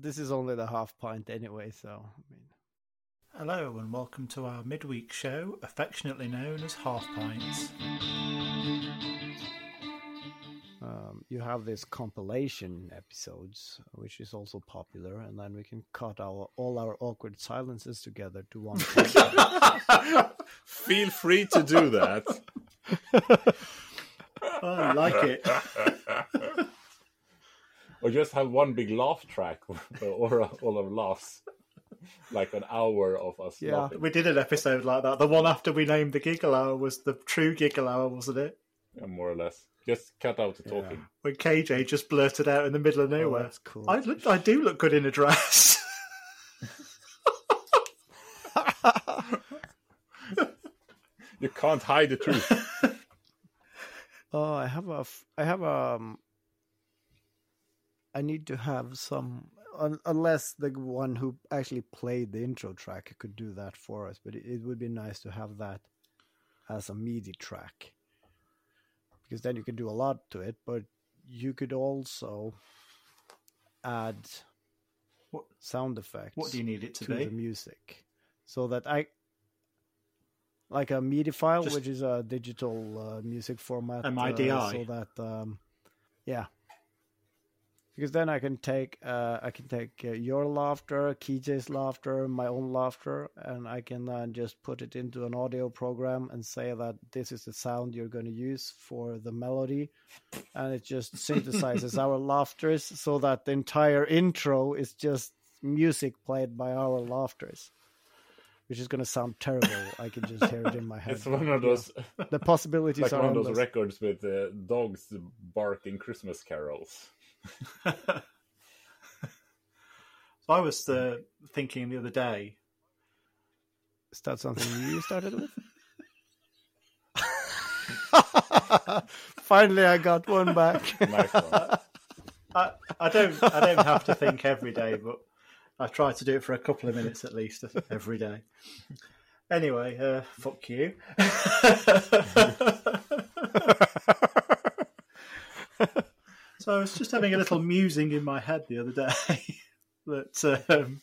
this is only the half pint anyway, so I mean. Hello and welcome to our midweek show, affectionately known as Half Pints. Um, you have these compilation episodes, which is also popular, and then we can cut our all our awkward silences together to one. Feel free to do that. I like it. or just have one big laugh track or all of laughs. Like an hour of us Yeah. laughing. We did an episode like that. The one after we named the Giggle Hour was the true Giggle Hour, wasn't it? Yeah, more or less. Just cut out the talking. When KJ just blurted out in the middle of Oh, nowhere. that's cool. I look, I do look good in a dress. You can't hide the truth. Oh, I have a, f- I have um, I need to have some, un- unless the one who actually played the intro track could do that for us. But it, it would be nice to have that as a MIDI track, because then you can do a lot to it. But you could also add What- sound effects. what do you need it to to be? the music, so that I like a MIDI file, Just- which is a digital uh, music format. uh, MIDI? so that um, yeah, because then I can take uh, I can take uh, your laughter, KJ's laughter, my own laughter, and I can then just put it into an audio program and say that this is the sound you're going to use for the melody, and it just synthesizes our laughters so that the entire intro is just music played by our laughters. Which is going to sound terrible. I can just hear it in my head. It's one of those, The possibilities like are one of those endless. records with uh, dogs barking Christmas carols. so I was uh, thinking the other day. Is that something new you started with? Finally, I got one back. I, I don't I don't have to think every day, but I try to do it for a couple of minutes at least every day. Anyway, uh, fuck you. So I was just having a little musing in my head the other day that um,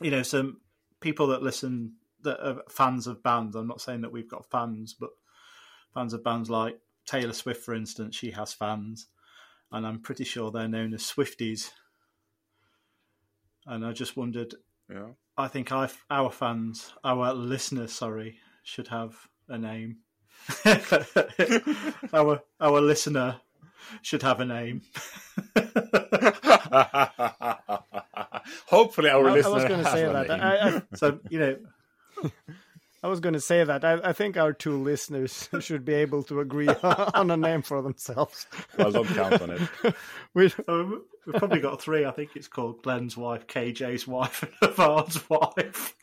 you know some people that listen that are fans of bands. I'm not saying that we've got fans, but fans of bands like Taylor Swift, for instance, she has fans and I'm pretty sure they're known as Swifties. And I just wondered, Yeah. I think I, our fans, our listeners, sorry, should have a name. our our listener should have a name. Hopefully, our I, I listener was going to say that. I, I, So you know, I was going to say that. I, I think our two listeners should be able to agree on a name for themselves. Well, don't count on it. We, um, we've probably got three. I think it's called Glenn's wife, KJ's wife, and Haavard's wife.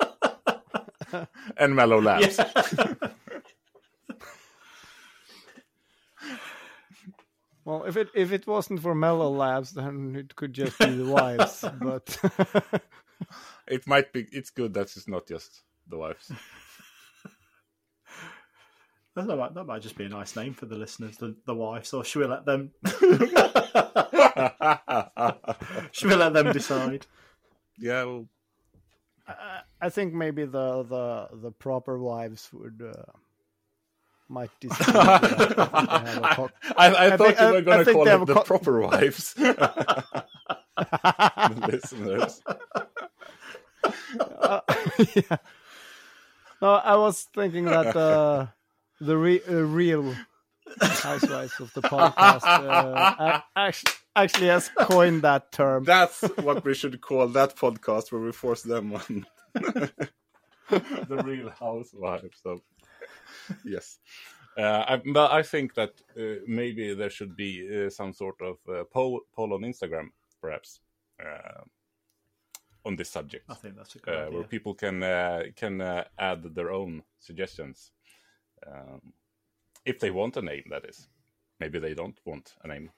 And Mellow Labs. Yeah. Well, if it if it wasn't for Mellow Labs, then it could just be the wives. But It might be. It's good that it's not just the wives. That might, that might just be a nice name for the listeners, the, the wives, or should we let them? should we let them decide? yeah. Well, I, I think maybe the the the proper wives would. Uh, might decide. to have a I, I, I thought think- you were going to call they it the co- proper wives. the listeners. Uh, yeah. No, I was thinking that uh, the re- uh, real housewives of the podcast uh, actually, actually has coined that term. That's what we should call that podcast where we force them on the real housewives of yes. Uh, I, but I think that uh, maybe there should be uh, some sort of uh, poll, poll on Instagram, perhaps, uh, on this subject, I think that's a good uh, idea. where people can uh, can uh, add their own suggestions, um, if they want a name. That is, maybe they don't want a name.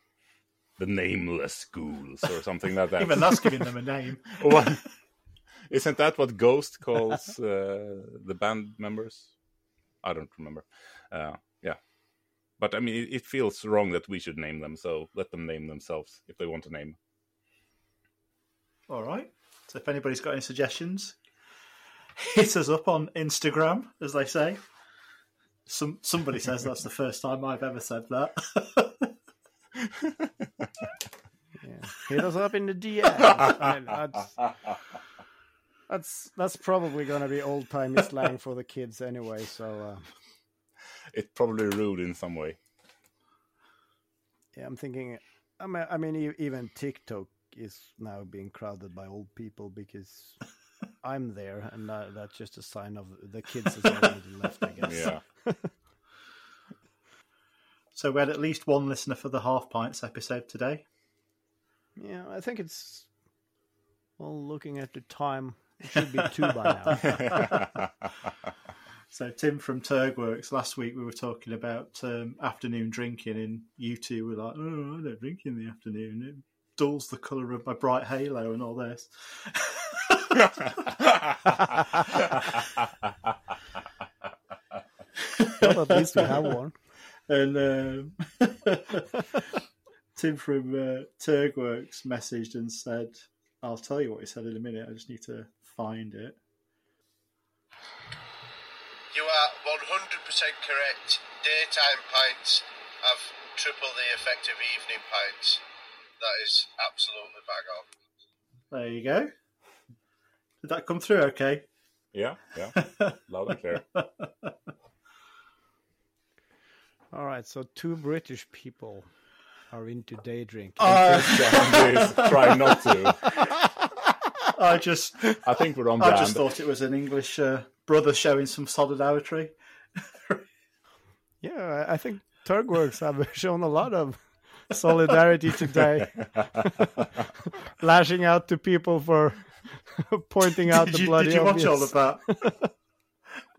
The nameless ghouls or something like that. Even that's giving them a name. What? Isn't that what Ghost calls uh, the band members? I don't remember. Uh, yeah, but I mean, it, it feels wrong that we should name them. So let them name themselves if they want a name. All right. So if anybody's got any suggestions, hit us up on Instagram, as they say. Some somebody says that's the first time I've ever said that. Yeah. Hit us up in the DM. I mean, that's, that's that's probably gonna be old timey slang for the kids anyway. So uh, It's probably rude in some way. yeah, I'm thinking. I mean, I mean, even TikTok is now being crowded by old people because I'm there, and that, that's just a sign of the kids has already left. I guess. Yeah. so we had at least one listener for the Half Pints episode today. Yeah, I think it's. Well, looking at the time, it should be two by now. So Tim from Turgworks, last week we were talking about um, afternoon drinking, and you two were like, "Oh, I don't drink in the afternoon. It dulls the colour of my bright halo and all this." well, at least we have one. and um, Tim from uh, Turgworks messaged and said, "I'll tell you what he said in a minute. I just need to find it." You are 100% correct. Daytime pints have triple the effect of evening pints. That is absolutely bang on. There you go. Did that come through? Okay. yeah, yeah. Loud and clear. All right, so two British people are into day drinking. Uh, Please try not to. I just, I think we're on I just thought it was an English uh, brother showing some solidarity. Yeah, I I think Turgworks have shown a lot of solidarity today, lashing out to people for pointing out did the you, bloody did you watch all of that?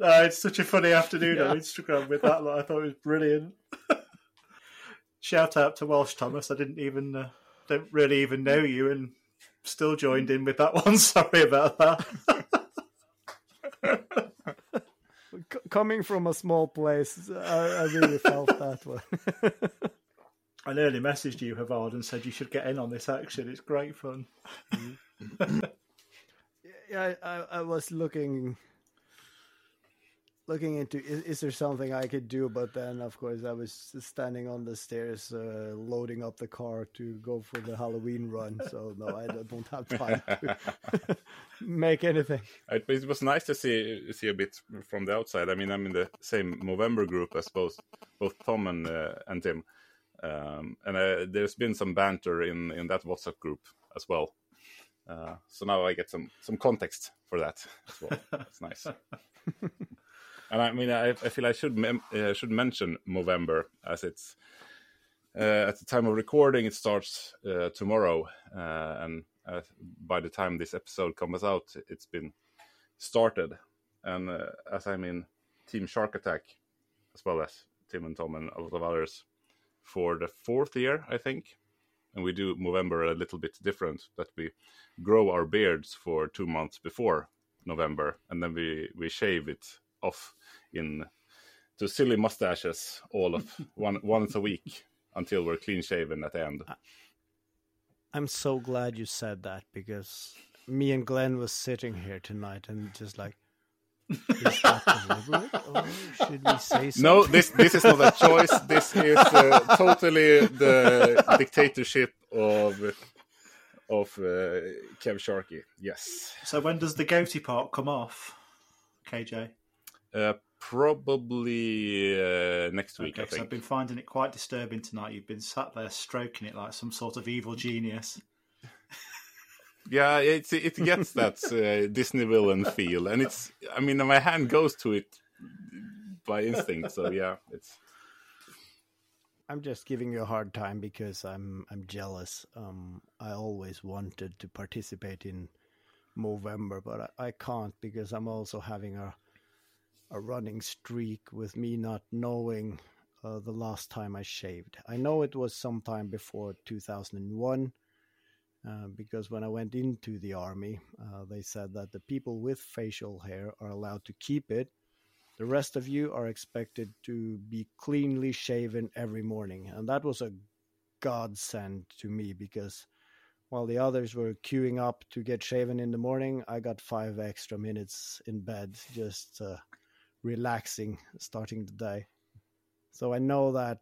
Uh, it's such a funny afternoon on Instagram with that. Like, I thought it was brilliant. Shout out to Welsh Thomas. I didn't even uh, don't really even know you, and still joined in with that one. Sorry about that. Coming from a small place, I, I really felt that one. I nearly messaged you, Haavard, and said you should get in on this action. It's great fun. yeah, I, I, I was looking looking into is, is there something I could do, but then of course I was standing on the stairs, uh, loading up the car to go for the Halloween run. So no, I don't don't have time to make anything. It, it was nice to see see a bit from the outside. I mean, I'm in the same Movember group as both both Tom and uh, and Tim, um, and uh, there's been some banter in in that WhatsApp group as well. Uh, so now I get some some context for that as well. It's nice. and I mean, I, I feel I should mem- uh, should mention Movember as it's uh, at the time of recording. It starts uh, tomorrow, uh, and uh, by the time this episode comes out, it's been started. And uh, as I'm in Team Shark Attack, as well as Tim and Tom and a lot of others, for the fourth year, I think. And we do Movember a little bit different, that we grow our beards for two months before November, and then we, we shave it off in to silly mustaches all of one once a week until we're clean shaven at the end. I'm so glad you said that because me and Glenn was sitting here tonight and just like, is that deliberate or should we say something? No, this this is not a choice. This is uh, totally the dictatorship of of uh, Kev Sharkey. Yes, So when does the goatee part come off, KJ? Uh, probably uh, next week. Okay, I 'cause I've been finding it quite disturbing tonight. You've been sat there stroking it like some sort of evil genius. Yeah, it's it gets that uh, Disney villain feel, and it's. I mean, my hand goes to it by instinct. So yeah, it's. I'm just giving you a hard time because I'm I'm jealous. Um, I always wanted to participate in Movember, but I, I can't because I'm also having a a running streak with me not knowing uh, the last time I shaved. I know it was sometime before 2001. Uh, because when I went into the army, uh, they said that the people with facial hair are allowed to keep it, the rest of you are expected to be cleanly shaven every morning. And that was a godsend to me because while the others were queuing up to get shaven in the morning, I got five extra minutes in bed, just uh, relaxing, starting the day. So I know that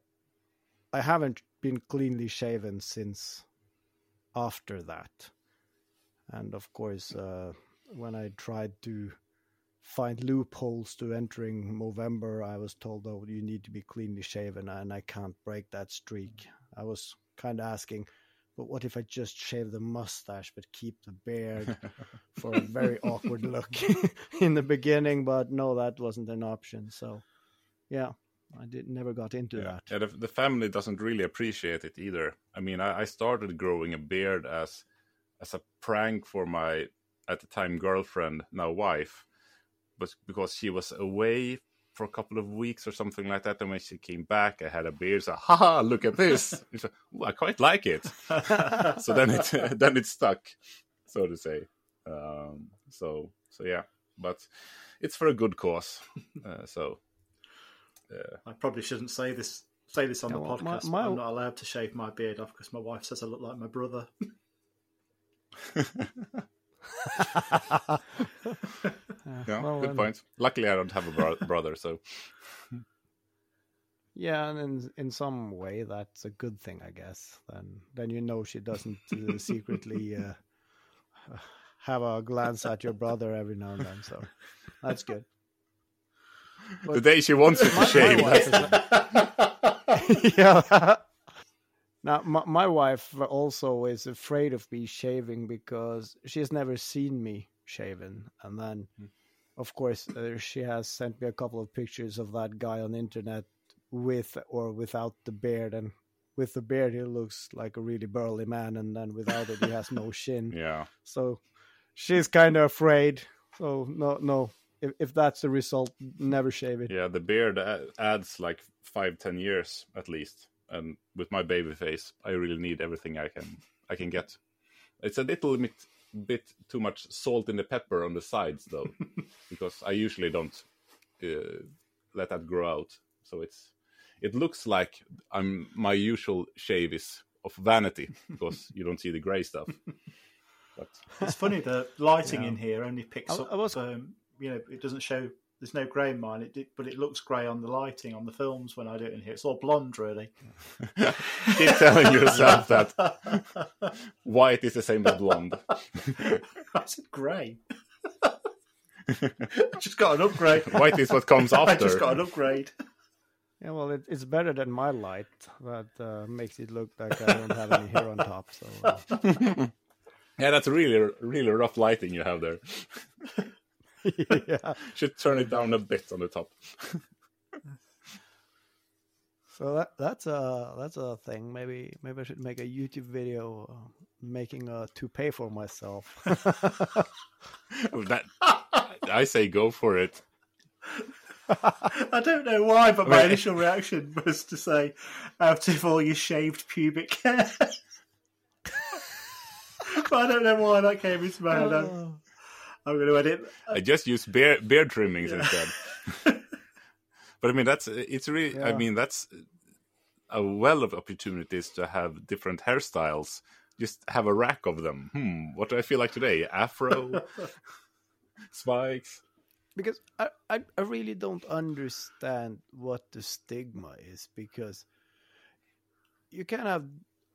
I haven't been cleanly shaven since after that. And of course, uh, when I tried to find loopholes to entering Movember, I was told, oh, you need to be cleanly shaven, and I can't break that streak. I was kind of asking, but what if I just shave the mustache but keep the beard for a very awkward look in the beginning? But no, that wasn't an option. So, yeah, I did never got into yeah. that. Yeah, the, the, family doesn't really appreciate it either. I mean, I, I, started growing a beard as as a prank for my at the time girlfriend, now wife, but because she was away for a couple of weeks or something like that. And when she came back, I had a beard. So, haha, look at this! Said, I quite like it. so then it then it stuck, so to say. Um, so so yeah, but it's for a good cause. Uh, so uh, I probably shouldn't say this say this on yeah, the well, podcast. My, my... I'm not allowed to shave my beard off because my wife says I look like my brother. yeah, well, good point. Luckily, I don't have a bro- brother, so. Yeah, and in in some way that's a good thing, I guess. Then then you know she doesn't uh, secretly uh, have a glance at your brother every now and then, so that's good. But the day she wants it to shave. yeah. Now, my, my wife also is afraid of me shaving because she has never seen me shaven. And then, mm. of course, uh, she has sent me a couple of pictures of that guy on the internet with or without the beard. And with the beard, he looks like a really burly man. And then without it, he has no shin. Yeah. So she's kind of afraid. So, no, no. If, if that's the result, never shave it. Yeah, the beard adds like five, ten years at least and with my baby face, I really need everything I can I can get. It's a little bit bit too much salt in the pepper on the sides though, because I usually don't uh, let that grow out. So it's it looks like I'm my usual shave is of vanity because you don't see the gray stuff. But it's funny the lighting yeah. in here only picks I, up. I was... Um, you know, it doesn't show there's no grey in mine, it, but it looks grey on the lighting on the films when I do it in here. It's all blonde, really. Keep telling yourself that white is the same as blonde. I said grey. just got an upgrade. White is what comes after. I just got an upgrade. Yeah, well, it, it's better than my light that uh, makes it look like I don't have any hair on top. So, uh... yeah, that's really, really rough lighting you have there. Yeah. Should turn it down a bit on the top. so that that's a that's a thing. Maybe maybe I should make a YouTube video uh, making a toupee for myself. that I say go for it. I don't know why, but my initial reaction was to say, out of all your shaved pubic hair. but I don't know why that came into my head. Oh. I'm going to edit. I just use beard beard trimmings yeah. instead. but I mean, that's it's really. Yeah. I mean, that's a well of opportunities to have different hairstyles. Just have a rack of them. Hmm, what do I feel like today? Afro, spikes. Because I, I, I really don't understand what the stigma is because you can have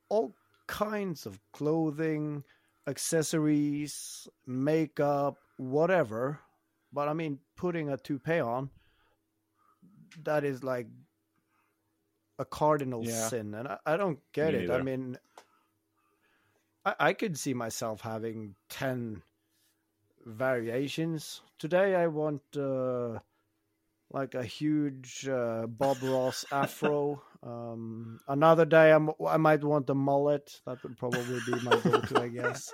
all kinds of clothing, accessories, makeup, whatever. But I mean, putting a toupee on, that is like a cardinal yeah. sin. And I, I don't get Me it. Either. I mean, I, I could see myself having 10 variations. Today I want uh, like a huge uh, Bob Ross afro. Um, another day I'm, I might want the mullet. That would probably be my go-to, I guess.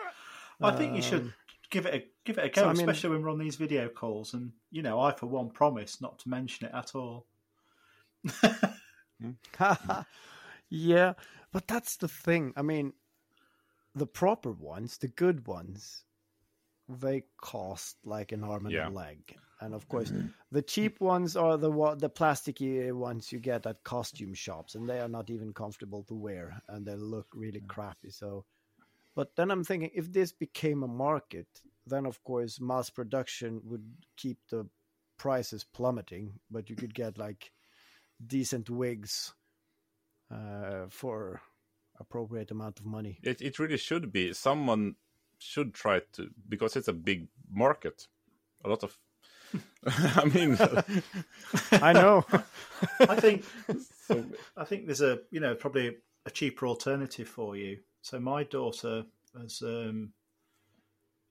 I think you should um, give it a give it a go, so, I mean, especially when we're on these video calls. And you know, I for one promise not to mention it at all. yeah, but that's the thing. I mean, the proper ones, the good ones, they cost like an arm and yeah. a leg. And of course, mm-hmm. the cheap ones are the the plasticky ones you get at costume shops, and they are not even comfortable to wear, and they look really crappy. So But then I'm thinking if this became a market, then of course mass production would keep the prices plummeting, but you could get like decent wigs uh, for appropriate amount of money. It it really should be. Someone should try to because it's a big market. A lot of I mean I know. I think I think there's a you know probably a cheaper alternative for you. So my daughter has um,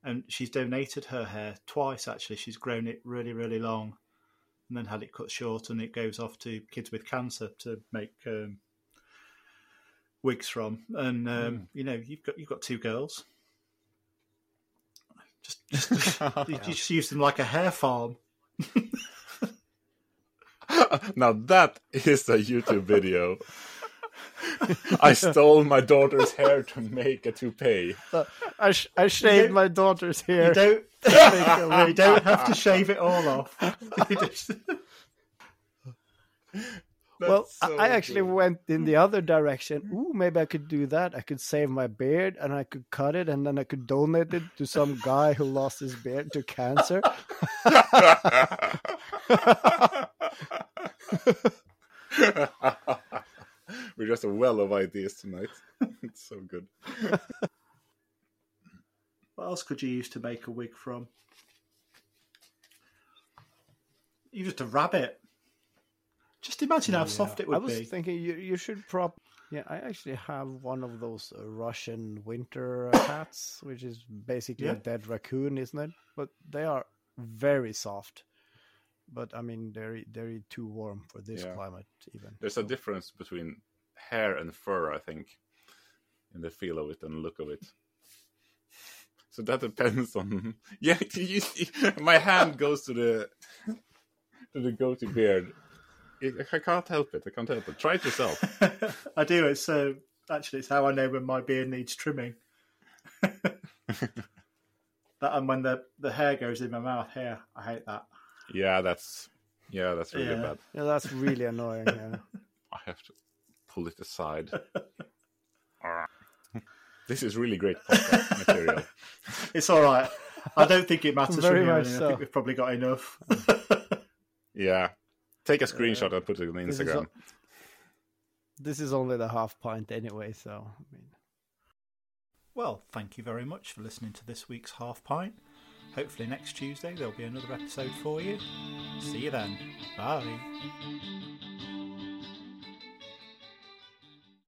and she's donated her hair twice actually. She's grown it really really long and then had it cut short and it goes off to kids with cancer to make um, wigs from. And um, Mm. you know you've got you've got two girls. Just, just you just use them like a hair farm. now that is a YouTube video. I stole my daughter's hair to make a toupee. I, sh- I shaved my daughter's hair. You hair. don't you don't have to shave it all off. You just- well, I- so I actually good. went in the other direction. Mm-hmm. Ooh, maybe I could do that. I could save my beard and I could cut it and then I could donate it to some guy who lost his beard to cancer. We're just a well of ideas tonight. it's so good. what else could you use to make a wig from? You just a rabbit. Just imagine how soft it would be. I was be. thinking you you should prop. Yeah, I actually have one of those uh, Russian winter uh, hats, which is basically a dead raccoon, isn't it? But they are very soft. But I mean, they're they're too warm for this Yeah. climate, even. There's a difference between hair and fur, I think, in the feel of it and look of it. So that depends on. Yeah, you, you- my hand goes to the to the goatee beard. It- I can't help it. I can't help it. Try it yourself. I do. It's uh, actually it's how I know when my beard needs trimming. that and when the the hair goes in my mouth. Here, I hate that. Yeah, that's yeah, that's really Yeah. bad. Yeah, that's really annoying. Yeah. I have to pull it aside. this is really great podcast material. It's all right. I don't think it matters Very from much on in. I think we've probably got enough. Yeah, take a uh, screenshot and put it on This is Instagram. o- This is only the half pint anyway, so I mean. Well, thank you very much for listening to this week's Half Pint. Hopefully, next Tuesday there'll be another episode for you. See you then. Bye.